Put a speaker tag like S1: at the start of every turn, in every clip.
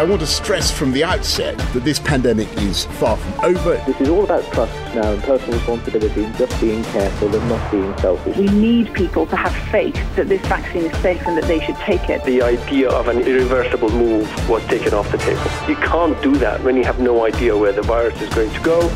S1: I want to stress from the outset that this pandemic is far from over.
S2: This is all about trust now and personal responsibility and just being careful and not being selfish.
S3: We need people to have faith that this vaccine is safe and that they should take it.
S4: The idea of an irreversible move was taken off the table. You can't do that when you have no idea where the virus is going to go.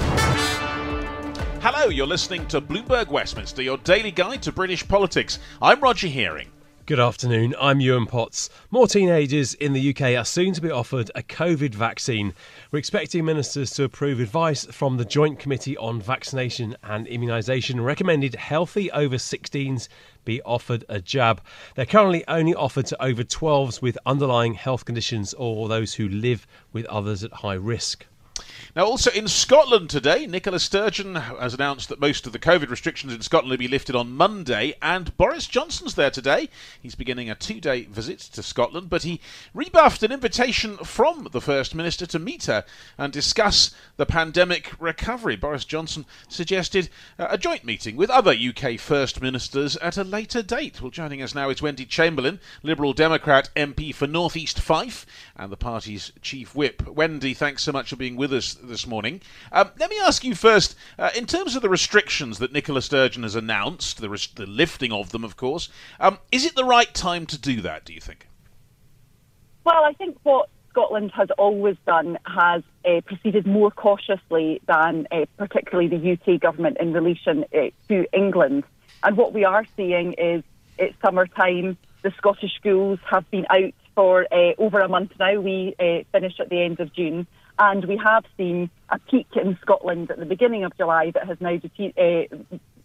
S5: Hello, you're listening to Bloomberg Westminster, your daily guide to British politics. I'm Roger Hearing.
S6: Good afternoon. I'm Yuan Potts. More teenagers in the UK are soon to be offered a COVID vaccine. We're expecting ministers to approve advice from the Joint Committee on Vaccination and Immunisation recommended healthy over 16s be offered a jab. They're currently only offered to over 12s with underlying health conditions or those who live with others at high risk.
S5: Now, also in Scotland today, Nicola Sturgeon has announced that most of the COVID restrictions in Scotland will be lifted on Monday, and Boris Johnson's there today. He's beginning a two day visit to Scotland, but he rebuffed an invitation from the First Minister to meet her and discuss the pandemic recovery. Boris Johnson suggested uh, a joint meeting with other UK First Ministers at a later date. Well, joining us now is Wendy Chamberlain, Liberal Democrat MP for North East Fife, and the party's chief whip. Wendy, thanks so much for being with us this morning. Um, let me ask you first, uh, in terms of the restrictions that Nicola Sturgeon has announced, the, the lifting of them, of course, um, is it the right time to do that, do you think?
S3: Well, I think what Scotland has always done has uh, proceeded more cautiously than uh, particularly the UK government in relation uh, to England. And what we are seeing is it's summertime. The Scottish schools have been out for uh, over a month now. We uh, finished at the end of June. And we have seen a peak in Scotland at the beginning of July that has now de-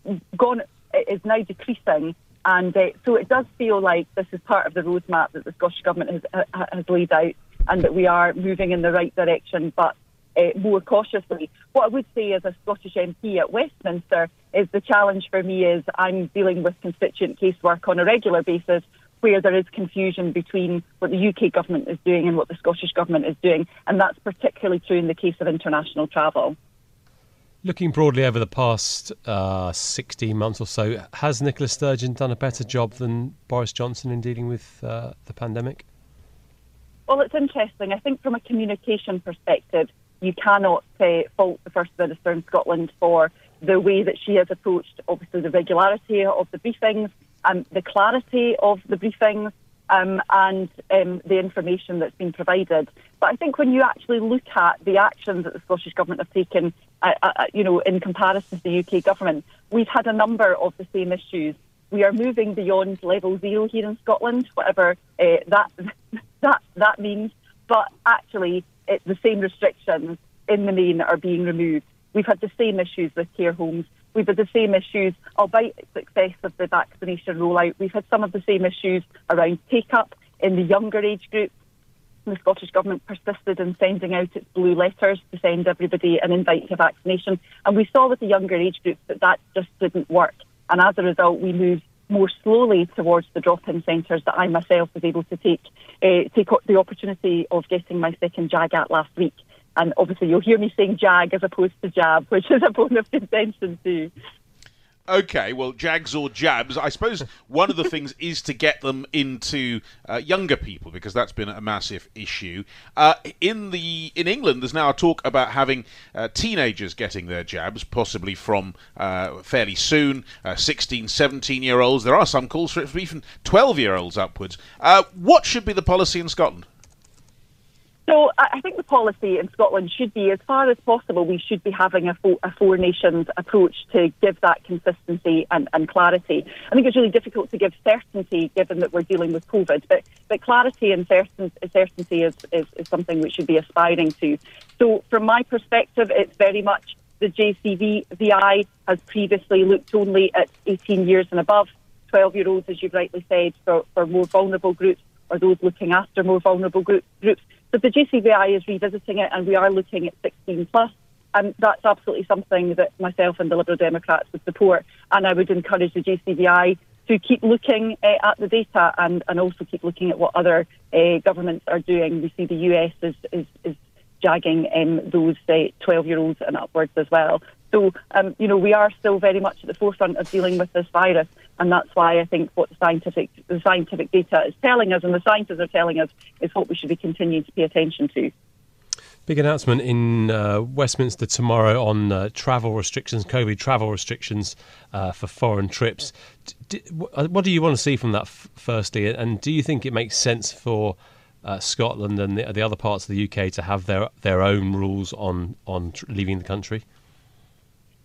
S3: uh, gone is now decreasing. And uh, so it does feel like this is part of the roadmap that the Scottish Government has, has laid out and that we are moving in the right direction, but uh, more cautiously. What I would say as a Scottish MP at Westminster is the challenge for me is I'm dealing with constituent casework on a regular basis where there is confusion between what the UK government is doing and what the Scottish government is doing, and that's particularly true in the case of international travel.
S6: Looking broadly over the past uh, 16 months or so, has Nicola Sturgeon done a better job than Boris Johnson in dealing with uh, the pandemic?
S3: Well, it's interesting. I think from a communication perspective, you cannot uh, fault the First Minister in Scotland for the way that she has approached, obviously, the regularity of the briefings, um, the clarity of the briefings, um, and um, the information that's been provided. But I think when you actually look at the actions that the Scottish Government have taken, uh, uh, you know, in comparison to the UK Government, we've had a number of the same issues. We are moving beyond level zero here in Scotland, whatever uh, that that that means. But actually, it, the same restrictions in the main are being removed. We've had the same issues with care homes. We've had the same issues, albeit success of the vaccination rollout. We've had some of the same issues around take up in the younger age group. The Scottish Government persisted in sending out its blue letters to send everybody an invite to vaccination. And we saw with the younger age groups that that just didn't work. And as a result, we moved more slowly towards the drop-in centres that I myself was able to take uh, take the opportunity of getting my second JAG at last week. And obviously, you'll hear me saying JAG as opposed to jab, which is a bone of contention too.
S5: Okay, well, jags or jabs. I suppose one of the things is to get them into uh, younger people because that's been a massive issue. Uh, in the in England, there's now a talk about having uh, teenagers getting their jabs, possibly from uh, fairly soon, uh, 16, 17 year olds. There are some calls for it for even 12 year olds upwards. Uh, what should be the policy in Scotland?
S3: So I think the policy in Scotland should be, as far as possible, we should be having a four, a four nations approach to give that consistency and, and, clarity. I think it's really difficult to give certainty given that we're dealing with COVID, but, but clarity and certainty is, is, is something we should be aspiring to. So from my perspective, it's very much the JCVI has previously looked only at 18 years and above, 12 year olds, as you've rightly said, for, for more vulnerable groups or those looking after more vulnerable group, groups So the JCVI is revisiting it, and we are looking at 16 plus. And that's absolutely something that myself and the Liberal Democrats would support. And I would encourage the JCVI to keep looking uh, at the data and, and also keep looking at what other uh, governments are doing. We see the US is, is, is jagging um, those 12 year olds and upwards as well. So, um, you know, we are still very much at the forefront of dealing with this virus, and that's why I think what the scientific the scientific data is telling us, and the scientists are telling us, is what we should be continuing to pay attention to.
S6: Big announcement in uh, Westminster tomorrow on uh, travel restrictions, COVID travel restrictions uh, for foreign trips. D- uh, what do you want to see from that, f- firstly? And do you think it makes sense for uh, Scotland and the, the, other parts of the UK to have their their own rules on on tr- leaving the country?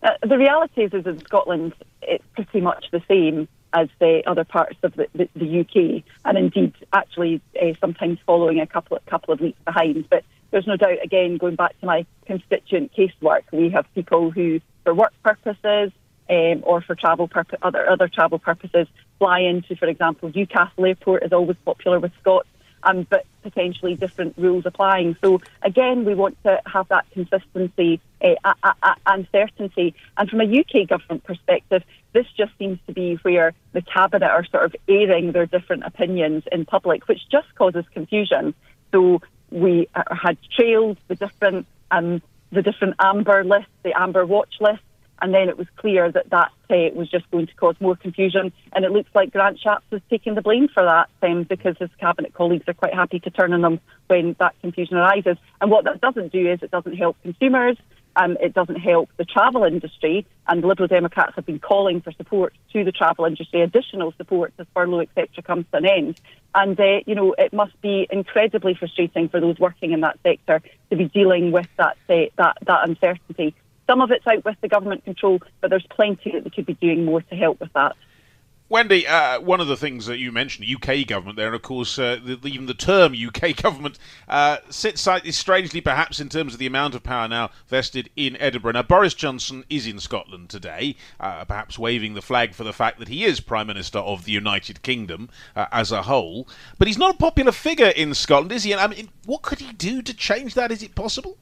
S3: Uh, the reality is, is in Scotland, it's pretty much the same as the other parts of the, the, the UK, and indeed, actually, sometimes following a couple of, couple of weeks behind. But there's no doubt, again, going back to my constituent casework, we have people who, for work purposes um, or for travel purpo- other other travel purposes, fly into, for example, Newcastle Airport is always popular with Scots, um, but potentially different rules applying. So again, we want to have that consistency uh, and certainty. And from a UK government perspective, this just seems to be where the cabinet are sort of airing their different opinions in public, which just causes confusion. So we had trailed the different um, the different amber lists, the amber watch list, and then it was clear that that uh, was just going to cause more confusion. And it looks like Grant Shapps is taking the blame for that um, because his cabinet colleagues are quite happy to turn on them when that confusion arises. And what that doesn't do is it doesn't help consumers. Um, it doesn't help the travel industry, and Liberal Democrats have been calling for support to the travel industry, additional support as furlough, etc., comes to an end. And, uh, you know, it must be incredibly frustrating for those working in that sector to be dealing with that, uh, that, that uncertainty. Some of it's out with the government control, but there's plenty that they could be doing more to help with that.
S5: Wendy, uh, one of the things that you mentioned, UK government there, and of course, uh, the, even the term UK government uh, sits slightly strangely, perhaps, in terms of the amount of power now vested in Edinburgh. Now, Boris Johnson is in Scotland today, uh, perhaps waving the flag for the fact that he is Prime Minister of the United Kingdom uh, as a whole. But he's not a popular figure in Scotland, is he? And I mean, what could he do to change that? Is it possible?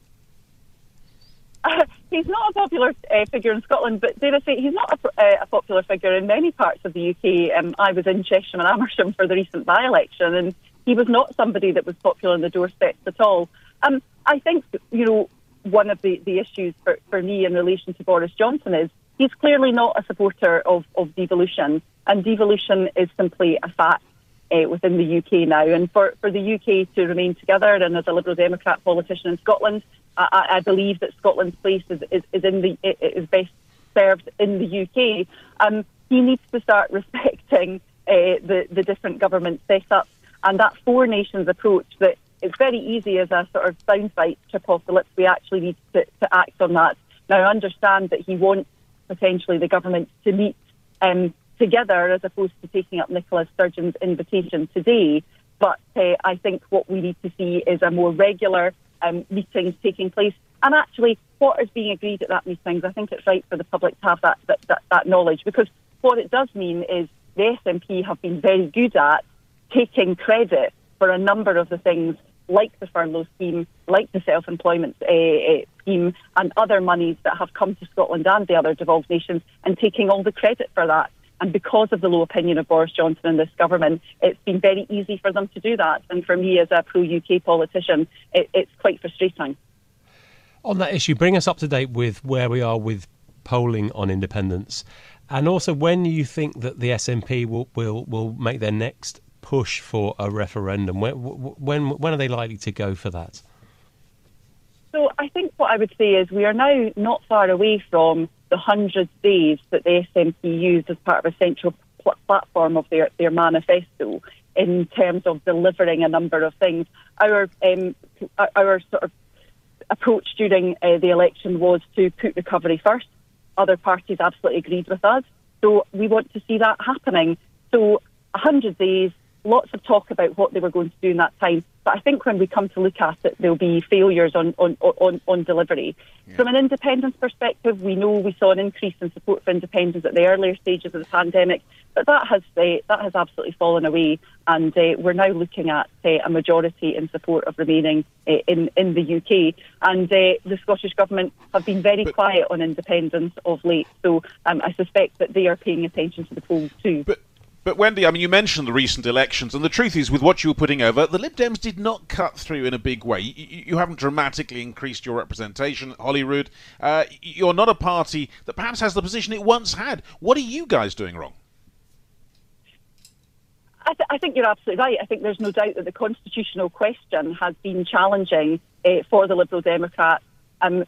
S3: He's not a popular uh, figure in Scotland, but dare I say, he's not a, uh, a, popular figure in many parts of the UK. Um, I was in Chesham and Amersham for the recent by election, and he was not somebody that was popular on the doorsteps at all. Um, I think, you know, one of the, the issues for, for me in relation to Boris Johnson is he's clearly not a supporter of, of devolution, and devolution is simply a fact. Uh, within the UK now, and for, for the UK to remain together, and as a Liberal Democrat politician in Scotland, I, I believe that Scotland's place is, is, is in the is best served in the UK. Um, he needs to start respecting uh, the the different government setups and that four nations approach. That it's very easy as a sort of soundbite chip off the lips. We actually need to, to act on that. Now, I understand that he wants potentially the government to meet um, together as opposed to taking up Nicola Sturgeon's invitation today. But uh, I think what we need to see is a more regular um, meetings taking place. And actually, what is being agreed at that meetings, I think it's right for the public to have that, that, that, that knowledge because what it does mean is the SNP have been very good at taking credit for a number of the things like the furlough scheme, like the self-employment uh, uh, scheme, and other monies that have come to Scotland and the other devolved nations, and taking all the credit for that. And because of the low opinion of Boris Johnson and this government, it's been very easy for them to do that. And for me, as a pro UK politician, it, it's quite frustrating.
S6: On that issue, bring us up to date with where we are with polling on independence, and also when you think that the SNP will will, will make their next push for a referendum. When, when when are they likely to go for that?
S3: So I think what I would say is we are now not far away from the hundred days that the SNP used as part of a central pl- platform of their, their manifesto in terms of delivering a number of things. Our um, our sort of approach during uh, the election was to put recovery first. Other parties absolutely agreed with us. So we want to see that happening. So 100 days, lots of talk about what they were going to do in that time. But I think when we come to look at it, there'll be failures on, on, on, on delivery. Yeah. From an independence perspective, we know we saw an increase in support for independence at the earlier stages of the pandemic, but that has uh, that has absolutely fallen away, and uh, we're now looking at uh, a majority in support of remaining uh, in in the UK. And uh, the Scottish government have been very but, quiet on independence of late, so um, I suspect that they are paying attention to the polls too.
S5: But but Wendy, I mean, you mentioned the recent elections, and the truth is, with what you were putting over, the Lib Dems did not cut through in a big way. You, you haven't dramatically increased your representation at Holyrood. Uh, you're not a party that perhaps has the position it once had. What are you guys doing wrong?
S3: I, th- I, think you're absolutely right. I think there's no doubt that the constitutional question has been challenging uh, for the Liberal Democrats. Um,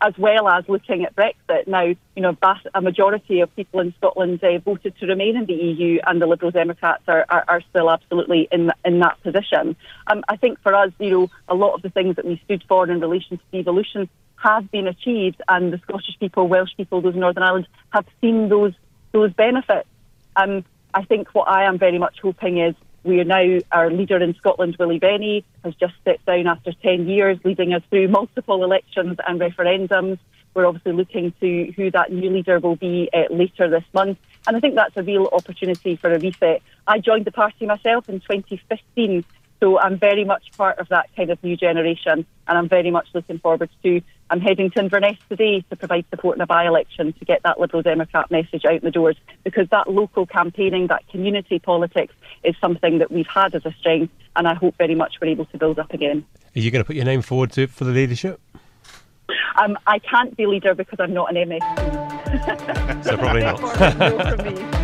S3: as well as looking at Brexit. Now, you know, a majority of people in Scotland uh, voted to remain in the EU, and the Liberal Democrats are, are, are still absolutely in in that position. Um, I think for us, you know, a lot of the things that we stood for in relation to devolution have been achieved, and the Scottish people, Welsh people, those in Northern Ireland have seen those those benefits. Um, I think what I am very much hoping is we are now, our leader in Scotland, Willie Rennie, has just stepped down after 10 years, leading us through multiple elections and referendums. We're obviously looking to who that new leader will be uh, later this month. And I think that's a real opportunity for a reset. I joined the party myself in 2015 so I'm very much part of that kind of new generation, and I'm very much looking forward to. I'm heading to Inverness today to provide support in a by-election to get that Liberal Democrat message out in the doors, because that local campaigning, that community politics, is something that we've had as a strength, and I hope very much we're able to build up again.
S6: Are you going to put your name forward to, for the leadership?
S3: Um, I can't be leader because I'm not an MSP.
S6: so probably
S7: not.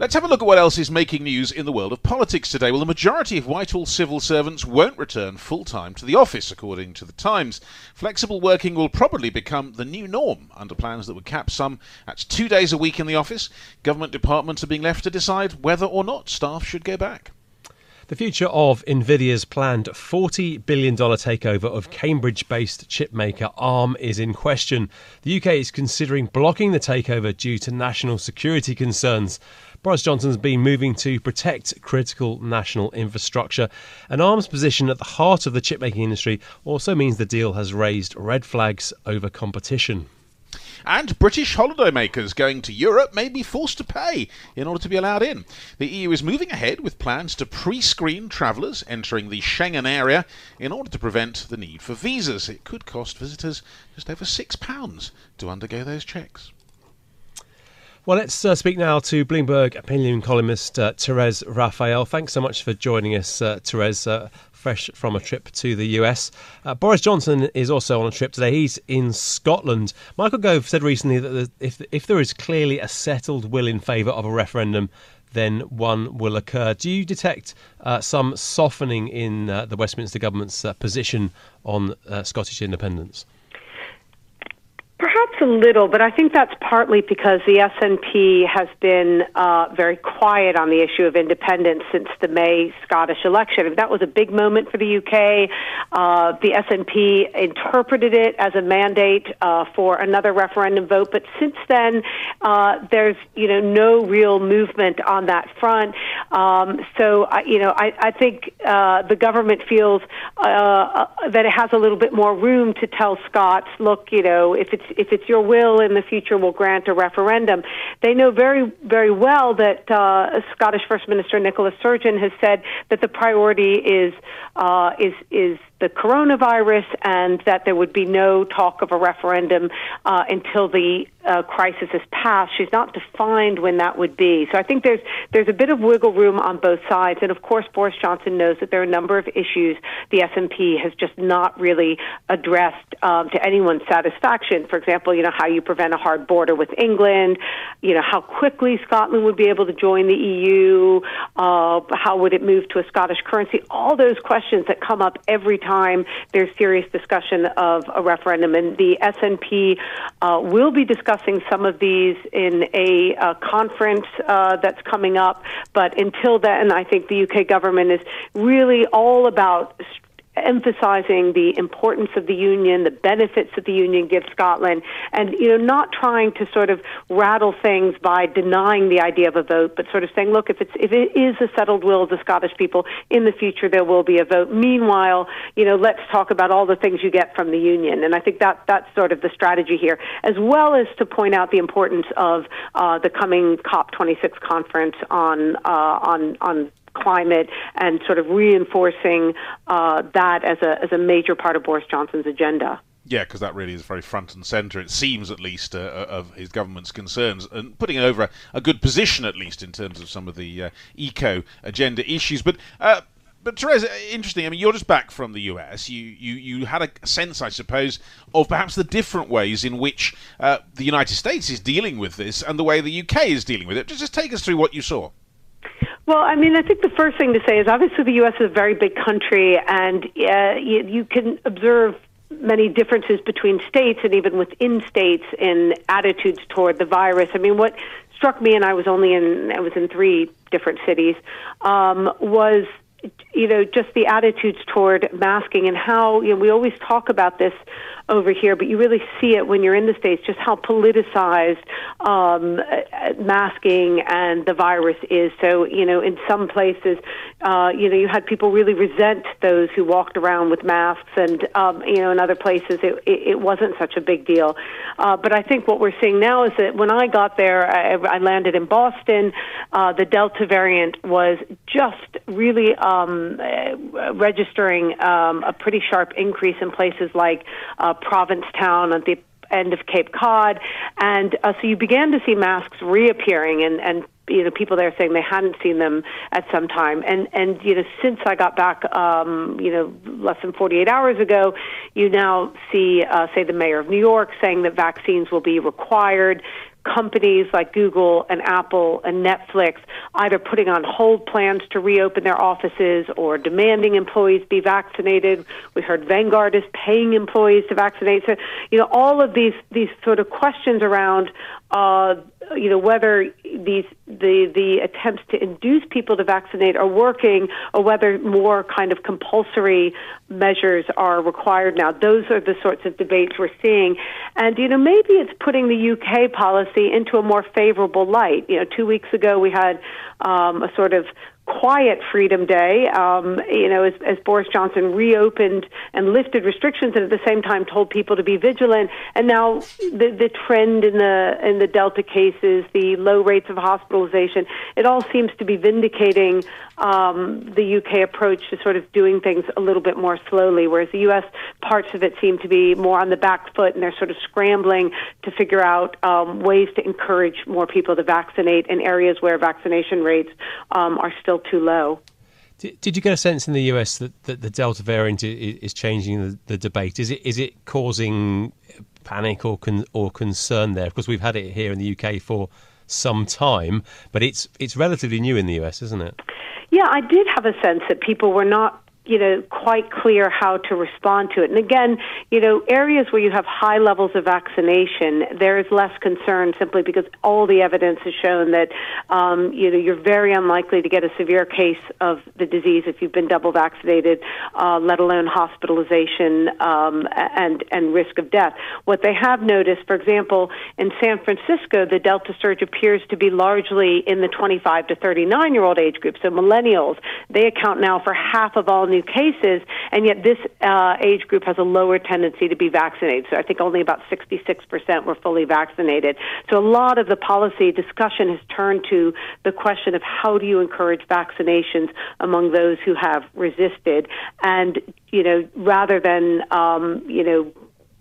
S5: Let's have a look at what else is making news in the world of politics today. Well, the majority of Whitehall civil servants won't return full time to the office, according to the Times. Flexible working will probably become the new norm under plans that would cap some at two days a week in the office. Government departments are being left to decide whether or not staff should go back.
S6: The future of Nvidia's planned $40 billion takeover of Cambridge based chipmaker ARM is in question. The UK is considering blocking the takeover due to national security concerns. Boris Johnson's been moving to protect critical national infrastructure. An ARM's position at the heart of the chipmaking industry also means the deal has raised red flags over competition.
S5: And British holidaymakers going to Europe may be forced to pay in order to be allowed in. The EU is moving ahead with plans to pre screen travellers entering the Schengen area in order to prevent the need for visas. It could cost visitors just over £6 to undergo those checks.
S6: Well, let's uh, speak now to Bloomberg opinion columnist uh, Therese Raphael. Thanks so much for joining us, uh, Therese, uh, fresh from a trip to the US. Uh, Boris Johnson is also on a trip today. He's in Scotland. Michael Gove said recently that if, if there is clearly a settled will in favour of a referendum, then one will occur. Do you detect uh, some softening in the Westminster government's position on Scottish independence?
S8: A little, but I think that's partly because the SNP has been uh, very quiet on the issue of independence since the May Scottish election. That was a big moment for the UK. Uh, the SNP interpreted it as a mandate uh, for another referendum vote, but since then, uh, there's you know no real movement on that front. Um, so I, you know, I, I think uh, the government feels uh, that it has a little bit more room to tell Scots, look, you know, if it's if it's your will in the future we'll grant a referendum. They know very, very well that uh, Scottish First Minister Nicola Sturgeon has said that the priority is uh, is is the coronavirus and that there would be no talk of a referendum uh, until the uh, crisis has passed. She's not defined when that would be. So I think there's there's a bit of wiggle room on both sides. And of course, Boris Johnson knows that there are a number of issues the SNP has just not really addressed um, to anyone's satisfaction. For example, you know, how you prevent a hard border with England, you know, how quickly Scotland would be able to join the EU, uh, how would it move to a Scottish currency, all those questions that come up every time there's serious discussion of a referendum. And the SNP uh, will be discussing some of these in a uh, conference uh, that's coming up. But until then, I think the UK government is really all about emphasizing the importance of the union, the benefits that the union gives Scotland, and you know, not trying to sort of rattle things by denying the idea of a vote, but sort of saying, look, if it's if it is a settled will of the Scottish people, in the future there will be a vote. Meanwhile, you know, let's talk about all the things you get from the union, and I think that that's sort of the strategy here, as well as to point out the importance of uh, the coming COP26 conference on uh, on on climate and sort of reinforcing uh, that as a as a major part of Boris Johnson's agenda.
S5: Yeah, because that really is very front and centre, it seems at least, uh, uh, of his government's concerns, and putting it over a, a, good position at least in terms of some of the uh, eco agenda issues. But uh, but Theresa, interesting. I mean, you're just back from the US. You you you had a sense, I suppose, of perhaps the different ways in which uh, the United States is dealing with this and the way the UK is dealing with it. Just, just take us through what you saw.
S8: Well, I mean, I think the first thing to say is obviously the U.S. is a very big country, and uh, you, you can observe many differences between states and even within states in attitudes toward the virus. I mean, what struck me, and I was only in I was in three different cities, um, was you know just the attitudes toward masking and how you know we always talk about this over here, but you really see it when you're in the States, just how politicized um, masking and the virus is. So, you know, in some places, uh, you know, you had people really resent those who walked around with masks, and, um, you know, in other places it, it, it wasn't such a big deal. Uh, but I think what we're seeing now is that when I got there, I, I landed in Boston, uh, the Delta variant was just really um, registering um, a pretty sharp increase in places like uh, Provincetown at the end of Cape Cod, and uh, so you began to see masks reappearing, and and you know people there saying they hadn't seen them at some time, and and you know since I got back, um, you know less than 48 hours ago, you now see uh, say the mayor of New York saying that vaccines will be required companies like Google and Apple and Netflix either putting on hold plans to reopen their offices or demanding employees be vaccinated. We heard Vanguard is paying employees to vaccinate. So, you know, all of these these sort of questions around uh, you know whether these the the attempts to induce people to vaccinate are working or whether more kind of compulsory measures are required now. Those are the sorts of debates we're seeing. And you know maybe it's putting the UK policy into a more favorable light. You know 2 weeks ago we had um, a sort of quiet Freedom Day, um, you know, as, as Boris Johnson reopened and lifted restrictions, and at the same time told people to be vigilant. And now the the trend in the in the Delta cases, the low rates of hospitalization, it all seems to be vindicating um, the UK approach to sort of doing things a little bit more slowly, whereas the US parts of it seem to be more on the back foot, and they're sort of scrambling to figure out um, ways to encourage more people to vaccinate in areas where vaccination rates um, are still too low.
S6: Did, did you get a sense in the US that, that the Delta variant is, changing the, the, debate? Is it is it causing panic or con, or concern there? Because we've had it here in the UK for some time, but it's it's relatively new in the US, isn't it?
S8: Yeah, I did have a sense that people were not you know, quite clear how to respond to it. And again, you know, areas where you have high levels of vaccination, there is less concern simply because all the evidence has shown that, um, you know, you're very unlikely to get a severe case of the disease if you've been double vaccinated, uh, let alone hospitalization um, and and risk of death. What they have noticed, for example, in San Francisco, the Delta surge appears to be largely in the 25 to 39 year old age group. So millennials, they account now for half of all new cases, and yet this uh, age group has a lower tendency to be vaccinated. So I think only about 66% were fully vaccinated. So a lot of the policy discussion has turned to the question of how do you encourage vaccinations among those who have resisted, and you know rather than um, you know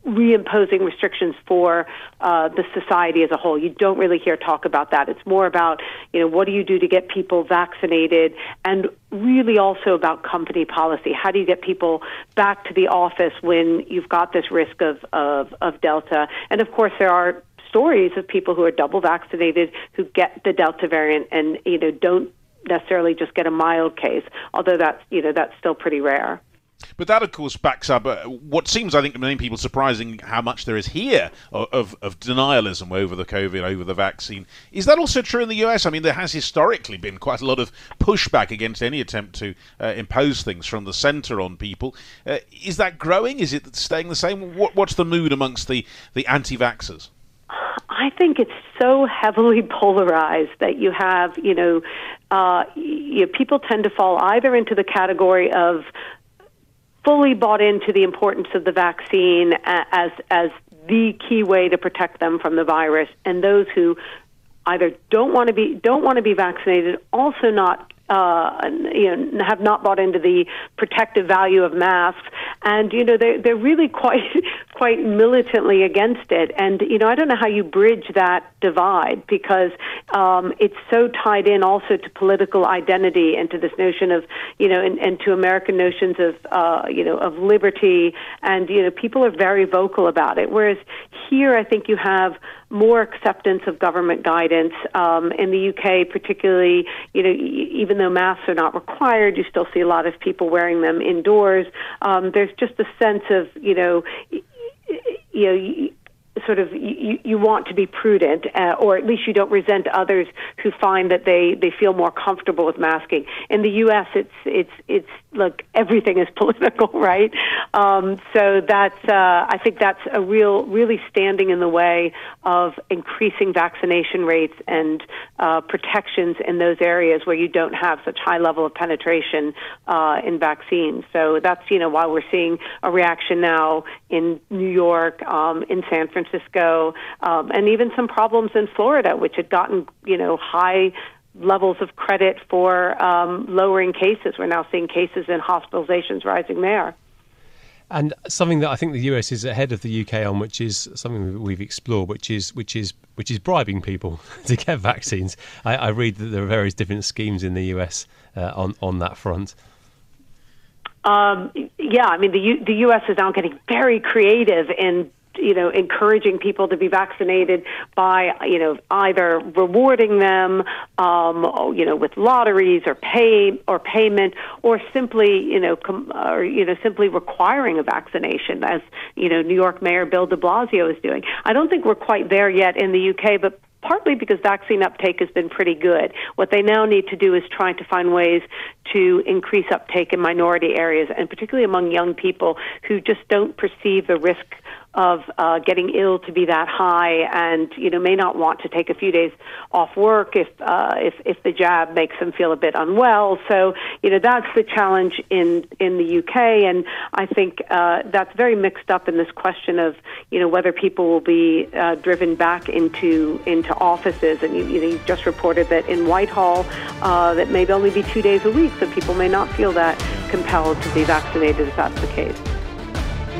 S8: reimposing restrictions for uh, the society as a whole. You don't really hear talk about that. It's more about, you know, what do you do to get people vaccinated and really also about company policy. How do you get people back to the office when you've got this risk of, of, of Delta? And of course, there are stories of people who are double vaccinated who get the Delta variant and, you know, don't necessarily just get a mild case, although that's, you know, that's still pretty rare.
S5: But that, of course, backs up uh, what seems, I think, to many people surprising how much there is here of, of, of, denialism over the COVID, over the vaccine. Is that also true in the US? I mean, there has historically been quite a lot of pushback against any attempt to uh, impose things from the centre on people. Uh, is that growing? Is it staying the same? What, what's the mood amongst the, the anti vaxxers?
S8: I think it's so heavily polarized that you have, you know, uh, you know, people tend to fall either into the category of fully bought into the importance of the vaccine as as the key way to protect them from the virus, and those who either don't want to be don't want to be vaccinated, also not uh, you know, have not bought into the protective value of masks, and you know they're they're really quite quite militantly against it. And you know, I don't know how you bridge that divide because um, it's so tied in also to political identity and to this notion of you know, and, and to American notions of uh, you know of liberty, and you know, people are very vocal about it. Whereas here, I think you have more acceptance of government guidance. Um, in the UK, particularly, you know, even though masks are not required, you still see a lot of people wearing them indoors. Um, there's just a sense of, you know, you know, sort of you, you want to be prudent, uh, or at least you don't resent others who find that they, they feel more comfortable with masking. In the U.S., it's it's it's like everything is political, right? Um, so that's uh, I think that's a real really standing in the way of increasing vaccination rates and uh, protections in those areas where you don't have such high level of penetration uh, in vaccines. So that's you know why we're seeing a reaction now in New York, um, in San Francisco, um, and even some problems in Florida, which had gotten you know high levels of credit for um, lowering cases. We're now seeing cases and hospitalizations rising there.
S6: And something that I think the US is ahead of the UK on, which is something we've explored, which is which is which is bribing people to get vaccines. I, I, read that there are various different schemes in the US uh, on on that front.
S8: Um, yeah, I mean the U- the U.S. is now getting very creative in you know, encouraging people to be vaccinated by, you know, either rewarding them, um, you know, with lotteries or pay or payment, or simply, you know, com- or you know, simply requiring a vaccination, as you know, New York Mayor Bill De Blasio is doing. I don't think we're quite there yet in the UK, but partly because vaccine uptake has been pretty good. What they now need to do is try to find ways to increase uptake in minority areas, and particularly among young people who just don't perceive the risk of uh, getting ill to be that high, and you know may not want to take a few days off work if uh, if if the jab makes them feel a bit unwell. So you know that's the challenge in in the UK, and I think uh, that's very mixed up in this question of you know whether people will be uh, driven back into into offices, and you, you know you just reported that in Whitehall uh, that may only be two days a week, so people may not feel that compelled to be vaccinated if that's the case.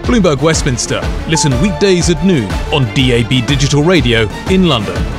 S9: Bloomberg Westminster. Listen weekdays at noon on DAB Digital Radio in London.